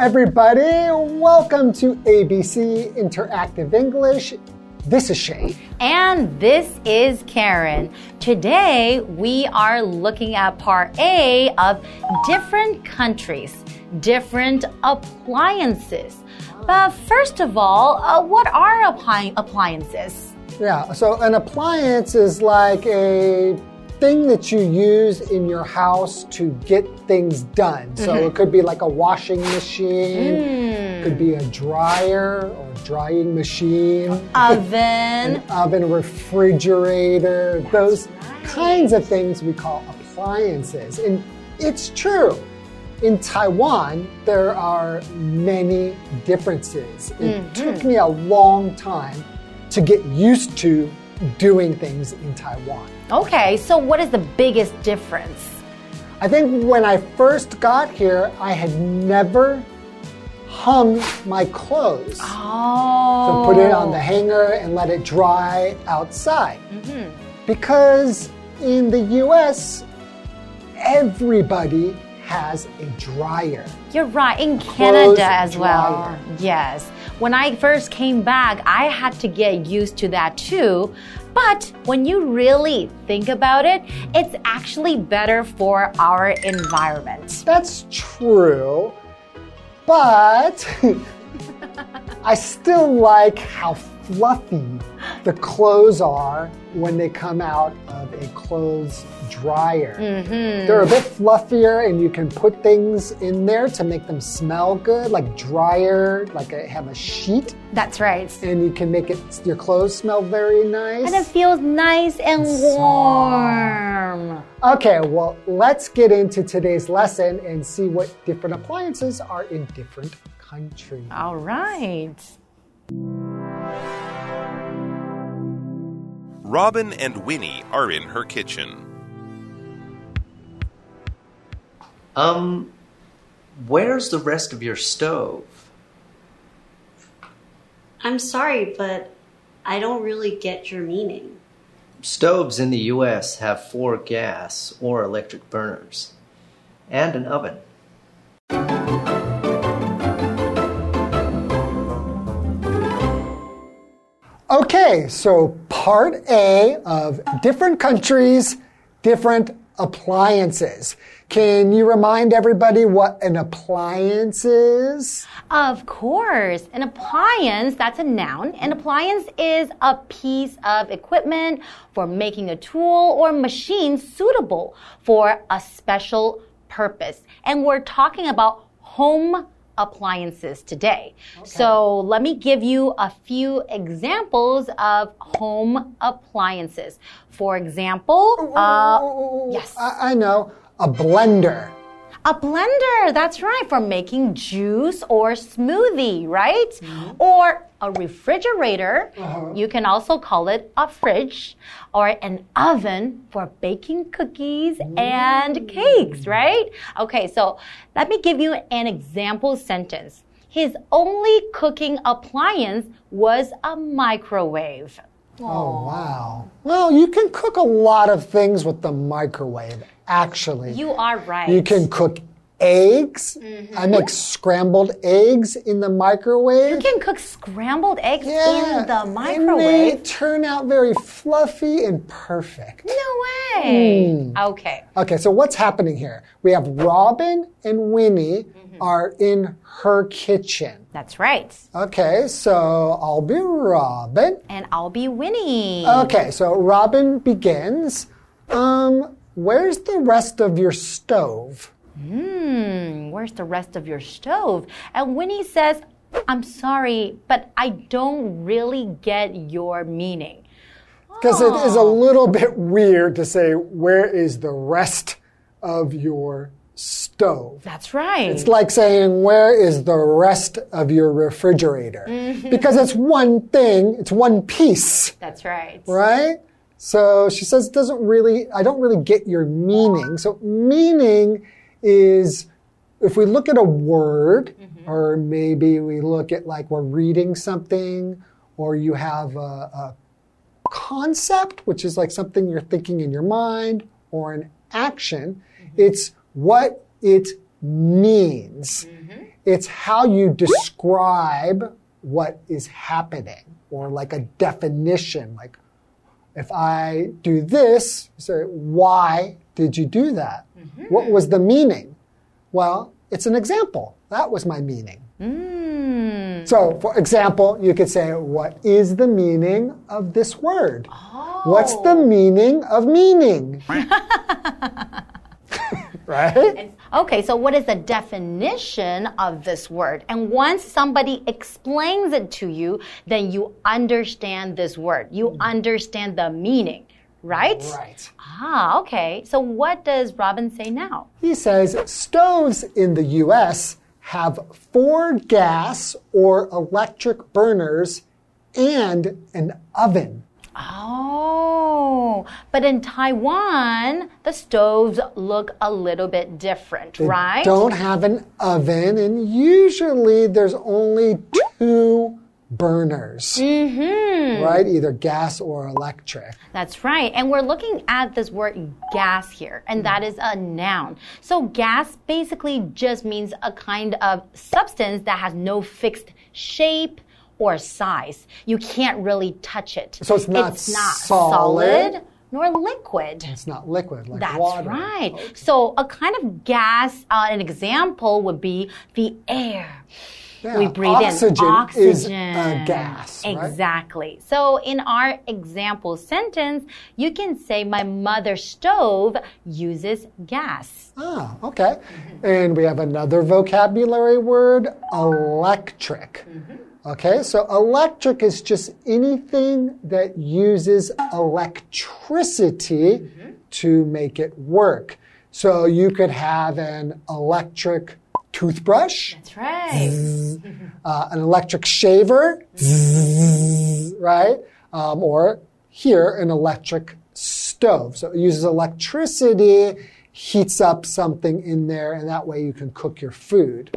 Everybody. Welcome to ABC Interactive English. This is Shane. And this is Karen. Today, we are looking at part A of different countries, different appliances. But first of all, uh, what are appli appliances? Yeah, so an appliance is like a thing that you use in your house to get things done. So Mm-hmm. it could be like a washing machine, Mm. could be a dryer or drying machine, Oven. oven, refrigerator, those kinds of things we call appliances. And it's true. In Taiwan, there are many differences. It took me a long time to get used to doing things in Taiwan. Okay, so what is the biggest difference? I think when I first got here, I had never hung my clothes. Oh. So put it on the oh. hanger and let it dry outside. Mm-hmm. Because in the US, everybody has a dryer. You're right, in Canada as well. dryer. Yes. When I first came back, I had to get used to that too. But when you really think about it, it's actually better for our environment. That's true. But I still like how fluffy the clothes are when they come out of a clothes dryer. Mm-hmm. They're a bit fluffier, and you can put things in there to make them smell good, like dryer, like a, have a sheet, That's right. and you can make it your clothes smell very nice. And it feels nice and warm. Okay, well, let's get into today's lesson and see what different appliances are in different countries. All right. Robin and Winnie are in her kitchen. Um, where's the rest of your stove? I'm sorry, but I don't really get your meaning. Stoves in the US have four gas or electric burners and an oven. Okay, so part A of different countries, different appliances. Can you remind everybody what an appliance is? Of course, an appliance, that's a noun. An appliance is a piece of equipment for making a tool or machine suitable for a special purpose. And we're talking about home appliances today. So let me give you a few examples of home appliances. For example, uh, yes. I, I know, a blender. A blender, that's right, for making juice or smoothie, right? Mm-hmm. Or a refrigerator, uh-huh. you can also call it a fridge, or an oven for baking cookies and cakes, right? Okay, so let me give you an example sentence. His only cooking appliance was a microwave. Oh, wow. Well, you can cook a lot of things with the microwave, actually. You are right. You can cook eggs. I make scrambled eggs in the microwave. You can cook scrambled eggs Yeah, in the And they microwave. turn out very fluffy and perfect. No way. Hmm. Okay. Okay, so what's happening here? We have Robin and Winnie are in her kitchen. That's right. Okay, so I'll be Robin. And I'll be Winnie. Okay, so Robin begins. Um, where's the rest of your stove? Hmm, where's the rest of your stove? And Winnie says, I'm sorry, but I don't really get your meaning. Because it is a little bit weird to say, where is the rest of your stove? That's right. It's like saying, where is the rest of your refrigerator? Because it's one thing, it's one piece, That's right. right? So she says, it doesn't really, I don't really get your meaning. So meaning is, if we look at a word, mm-hmm. or maybe we look at like we're reading something, or you have a, a concept, which is like something you're thinking in your mind, or an action, mm-hmm. it's what it means. Mm-hmm. It's how you describe what is happening or like a definition. Like if I do this, say, why did you do that? Mm-hmm. What was the meaning? Well, it's an example. That was my meaning. Mm. So, for example, you could say, What is the meaning of this word? What's the oh. meaning of meaning? right? Okay, so what is the definition of this word? And once somebody explains it to you, then you understand this word. You understand the meaning, right? Right. Ah, okay. So what does Robin say now? He says stoves in the US have four gas or electric burners and an oven. Oh, but in Taiwan, the stoves look a little bit different, right? Don't have an oven, and usually there's only two burners, Mm-hmm. right? Either gas or electric. That's right. And we're looking at this word gas here, and that is a noun. So gas basically just means a kind of substance that has no fixed shape or size. You can't really touch it. So it's not it's not solid? solid nor liquid. It's not liquid like That's water. right. So a kind of gas, uh, an example would be the air. Yeah, we breathe oxygen in oxygen. is a gas, right? Exactly. So in our example sentence, you can say, My mother's stove uses gas. Ah, okay. And we have another vocabulary word, electric. Okay, so electric is just anything that uses electricity to make it work. So you could have an electric toothbrush, That's right. uh, an electric shaver, right? Um, or here, an electric stove. So it uses electricity, heats up something in there, and that way you can cook your food.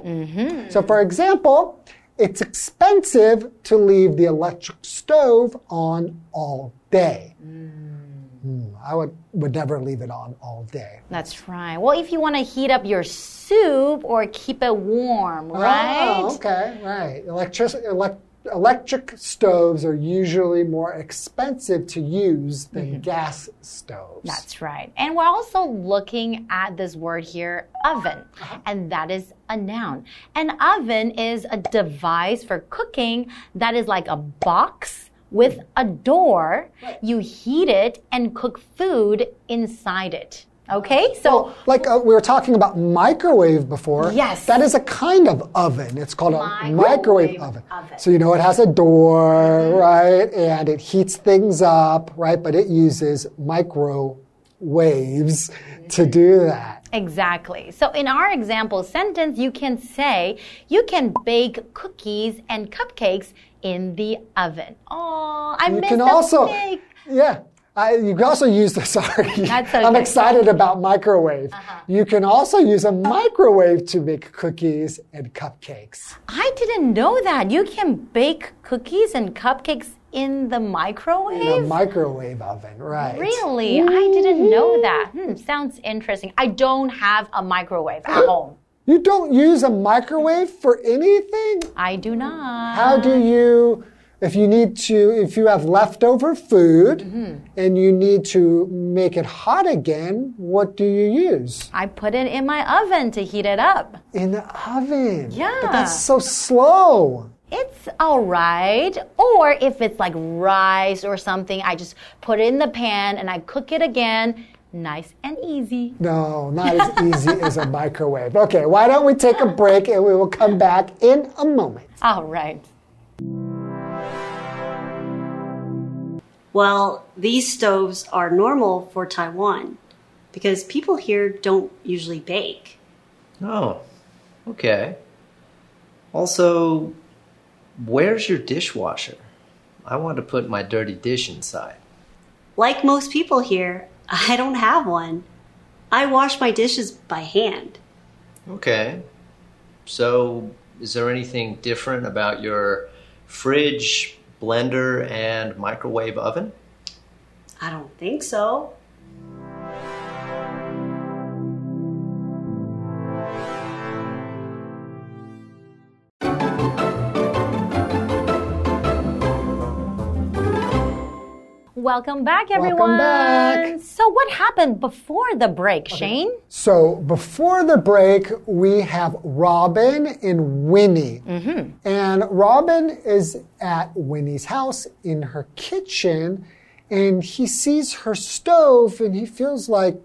So, for example, it's expensive to leave the electric stove on all day. Mm, I would, would never leave it on all day. That's right. Well, if you want to heat up your soup or keep it warm, right? Oh, okay, right. Electric, elect, electric stoves are usually more expensive to use than mm-hmm. gas stoves. That's right. And we're also looking at this word here, oven, uh-huh. and that is a noun. An oven is a device for cooking that is like a box with a door. You heat it and cook food inside it. Okay? So, like uh, we were talking about microwave before. Yes. That is a kind of oven. It's called a Microwave oven. oven. So you know it has a door, right? And it heats things up, right? But it uses microwaves to do that. Exactly. So in our example sentence, you can say you can bake cookies and cupcakes in the oven. Oh, I You missed can also, bake. yeah. I, you can also use the, sorry. That's I'm excited about microwave. You can also use a microwave to make cookies and cupcakes. I didn't know that. You can bake cookies and cupcakes in the microwave? In a microwave oven, right. Really? I didn't know that. Hmm, sounds interesting. I don't have a microwave at home. You don't use a microwave for anything? I do not. How do you, if you need to, if you have leftover food Mm-hmm. and you need to make it hot again, what do you use? I put it in my oven to heat it up. In the oven. Yeah. But that's so slow. It's all right. Or if it's like rice or something, I just put it in the pan and I cook it again. Nice and easy. No, not as easy as a microwave. Okay, why don't we take a break and we will come back in a moment. All right. Well, these stoves are normal for Taiwan because people here don't usually bake. Oh, okay. Also, where's your dishwasher? I want to put my dirty dish inside. Like most people here, I don't have one. I wash my dishes by hand. Okay. So, is there anything different about your fridge, blender, and microwave oven? I don't think so. Welcome back, Welcome everyone. back. So, what happened before the break, Shane? So before the break, we have Robin and Winnie. Mm-hmm. And Robin is at Winnie's house in her kitchen, and he sees her stove and he feels like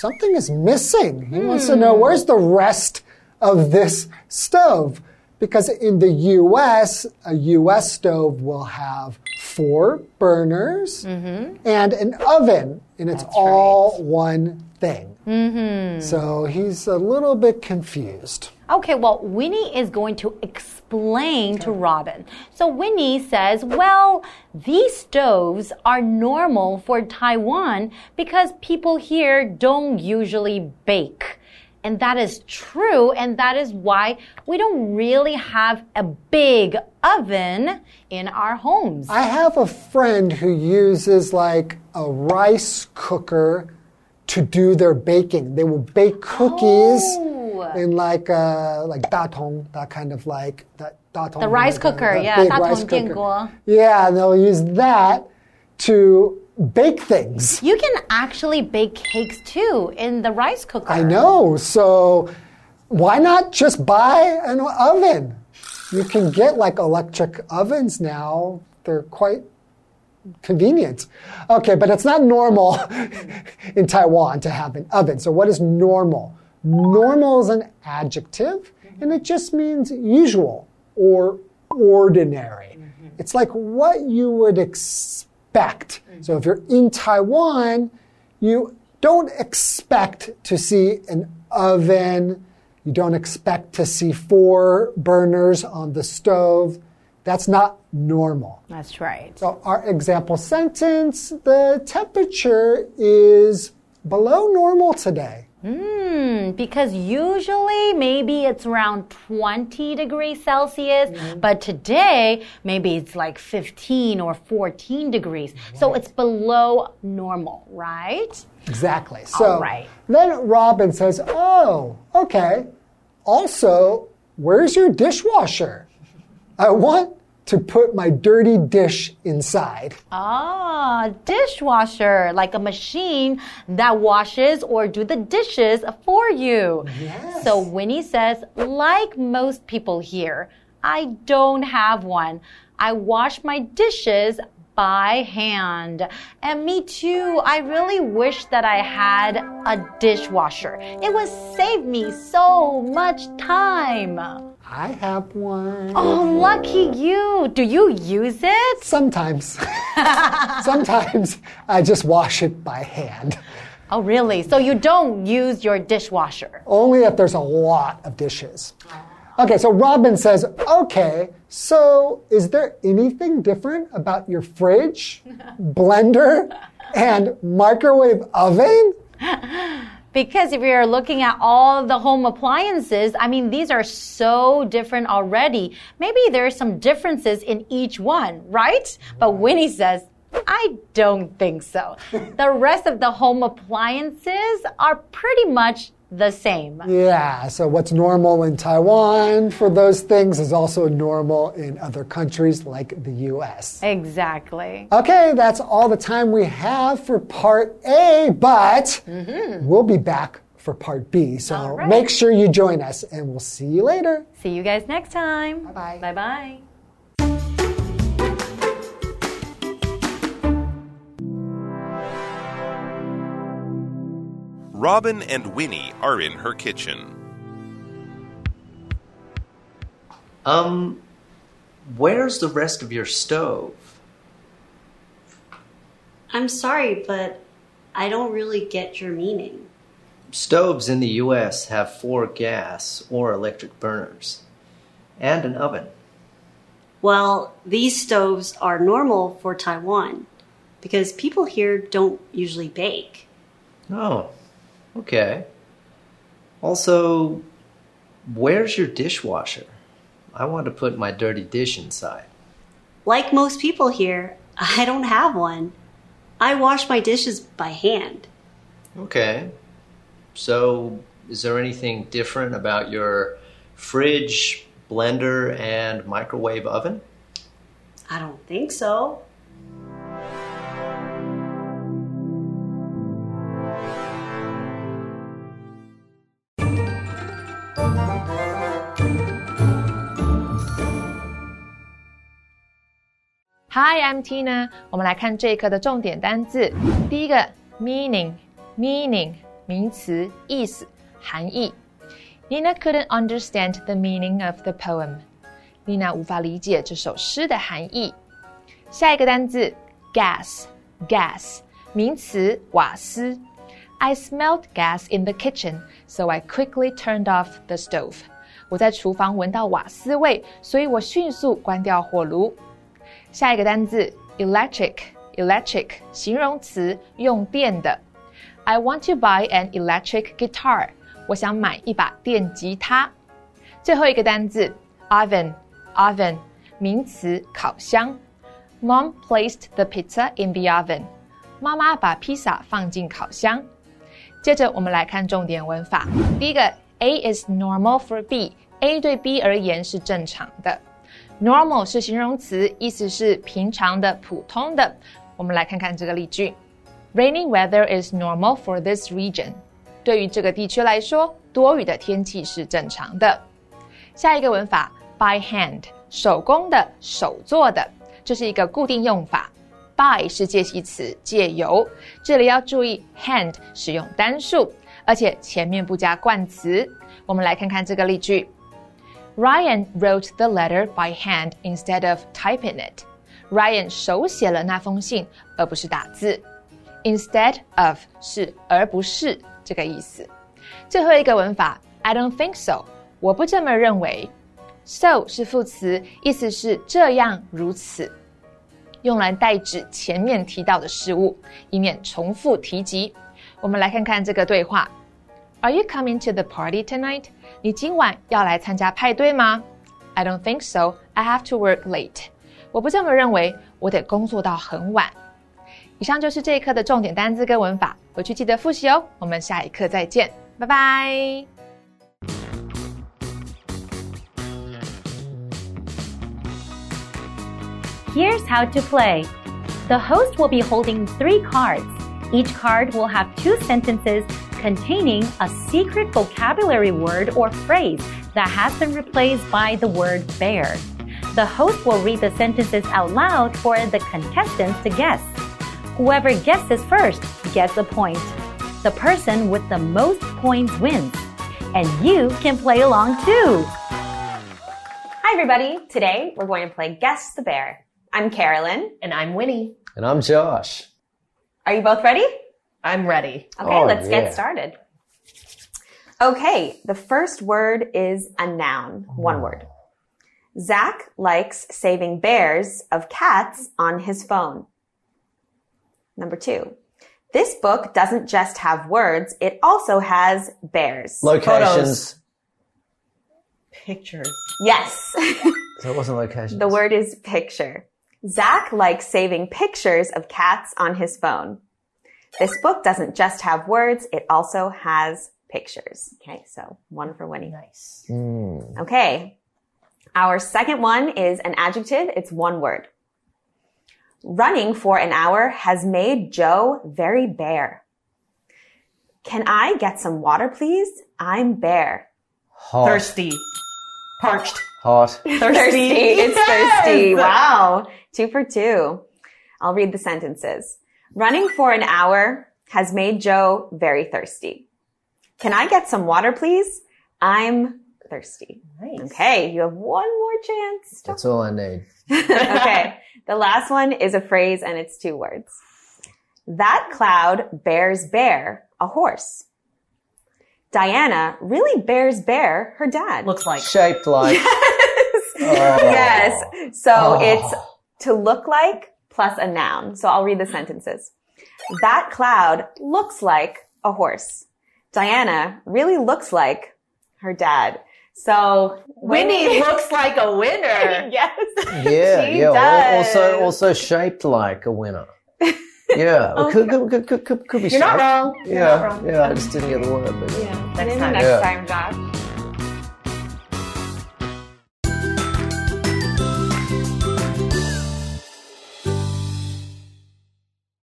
something is missing. He wants to know hmm. where's the rest of this stove? Because in the US, a US stove will have four burners and an oven, and it's all one thing. Mm-hmm. So he's a little bit confused. Okay, well, Winnie is going to explain to Robin. So Winnie says, well, these stoves are normal for Taiwan because people here don't usually bake. And that is true. And that is why we don't really have a big oven in our homes. I have a friend who uses like a rice cooker to do their baking. They will bake cookies oh. in like a, like Tatung, that kind of like that Tatung. The rice like cooker, a, yeah, Tatung rice cooker. Yeah, they'll use that to bake things. You can actually bake cakes too in the rice cooker. I know. So why not just buy an oven? You can get like electric ovens now. They're quite convenient. Okay, but it's not normal in Taiwan to have an oven. So what is normal? Normal is an adjective and it just means usual or ordinary. Mm-hmm. It's like what you would expect. So if you're in Taiwan, you don't expect to see an oven. You don't expect to see four burners on the stove. That's not normal. That's right. So, our example sentence the temperature is below normal today. Hmm, because usually maybe it's around 20 degrees Celsius, but today maybe it's like 15 or 14 degrees. So it's below normal, right? Exactly. So, right. then Robin says, Oh, okay. Also, where's your dishwasher? I want to put my dirty dish inside. Ah, dishwasher, like a machine that washes or do the dishes for you. Yes. So Winnie says, like most people here, I don't have one. I wash my dishes by hand. And me too. I really wish that I had a dishwasher. It would save me so much time. I have one. Oh, lucky you. Do you use it? Sometimes. Sometimes I just wash it by hand. Oh, really? So you don't use your dishwasher? Only if there's a lot of dishes. Okay, so Robin says, okay, so is there anything different about your fridge, blender, and microwave oven? Because if you're looking at all the home appliances, I mean, these are so different already. Maybe there's some differences in each one, right? But Winnie says, I don't think so. the rest of the home appliances are pretty much the same. Yeah, so what's normal in Taiwan for those things is also normal in other countries like the US. Exactly. Okay, that's all the time we have for part A, but mm-hmm. we'll be back for part B. So right. make sure you join us, and we'll see you later. See you guys next time. Bye-bye. Bye bye. Robin and Winnie are in her kitchen. Um, where's the rest of your stove? I'm sorry, but I don't really get your meaning. Stoves in the US have four gas or electric burners and an oven. Well, these stoves are normal for Taiwan because people here don't usually bake. Oh, okay. Also, where's your dishwasher? I want to put my dirty dish inside. Like most people here, I don't have one. I wash my dishes by hand. Okay. So, is there anything different about your fridge, blender, and microwave oven? I don't think so. Hi, I'm Tina。我们来看这一课的重点单字。第一个 meaning，meaning 名词，意思、含义。Nina couldn't understand the meaning of the poem. 丽娜无法理解这首诗的含义。下一个单字 gas，gas 名词，瓦斯。I smelled gas in the kitchen, so I quickly turned off the stove. 我在厨房闻到瓦斯味，所以我迅速关掉火炉。 下一个单字 electric，electric 形容词，用电的。I want to buy an electric guitar. 我想买一把电吉他。最后一个单字 oven，oven 名词，烤箱。Mom placed the pizza in the oven. 妈妈把披萨放进烤箱。接着我们来看重点文法。第一个，A is normal for B，A 对 B 而言是正常的。Normal 是形容词，意思是平常的、普通的。我们来看看这个例句：Rainy weather is normal for this region。对于这个地区来说，多雨的天气是正常的。下一个文法，by hand，手工的、手做的，这是一个固定用法。by 是介系词，借由。这里要注意，hand 使用单数，而且前面不加冠词。我们来看看这个例句 ：Ryan wrote the letter by hand instead of typing it. Ryan 手写了那封信，而不是打字。Instead of 是而不是这个意思。最后一个文法，I don't think so，我不这么认为。So 是副词，意思是这样如此。用来代指前面提到的事物，以免重复提及。我们来看看这个对话：Are you coming to the party tonight？ 你今晚要来参加派对吗？I don't think so. I have to work late. 我不这么认为，我得工作到很晚。以上就是这一课的重点单词跟文法，回去记得复习哦。我们下一课再见，拜拜。Here's how to play. The host will be holding three cards. Each card will have two sentences containing a secret vocabulary word or phrase that has been replaced by the word bear. The host will read the sentences out loud for the contestants to guess. Whoever guesses first gets a point. The person with the most points wins. And you can play along too. Hi, everybody. Today we're going to play Guess the Bear. I'm Carolyn. And I'm Winnie. And I'm Josh. Are you both ready? I'm ready. Okay, Oh, let's yeah. get started. Okay, the first word is a noun, one hmm. word. Zach likes saving bears of cats on his phone. Number two. This book doesn't just have words, it also has bears. Locations. Pictures. yes. So it wasn't locations. the word is picture. Zach likes saving pictures of cats on his phone. This book doesn't just have words, it also has pictures. Okay, so one for Winnie. Nice. Hmm. Okay. Our second one is an adjective. It's one word. Running for an hour has made Joe very bare. Can I get some water, please? I'm bare. Hot. Thirsty. Parched. Hot. Thirsty. It's thirsty. Wow. Two for two. I'll read the sentences. Running for an hour has made Joe very thirsty. Can I get some water, please? I'm thirsty. Nice. Okay, you have one more chance. That's all I need. okay. The last one is a phrase and it's two words. That cloud bears bear a horse. Diana really bears bear her dad. Looks like. Shaped like. yes. Oh. So Oh. it's to look like plus a noun. So I'll read the sentences. That cloud looks like a horse. Diana really looks like her dad. So Winnie looks like a winner. yes. Yeah, She yeah. does. Also, also shaped like a winner. Yeah, well, could, could, could, could, could, could be You're not shaped. wrong. You're Yeah, not wrong. yeah. I just didn't get the word, but yeah. Yeah. Next Maybe time. next Yeah. time, Josh.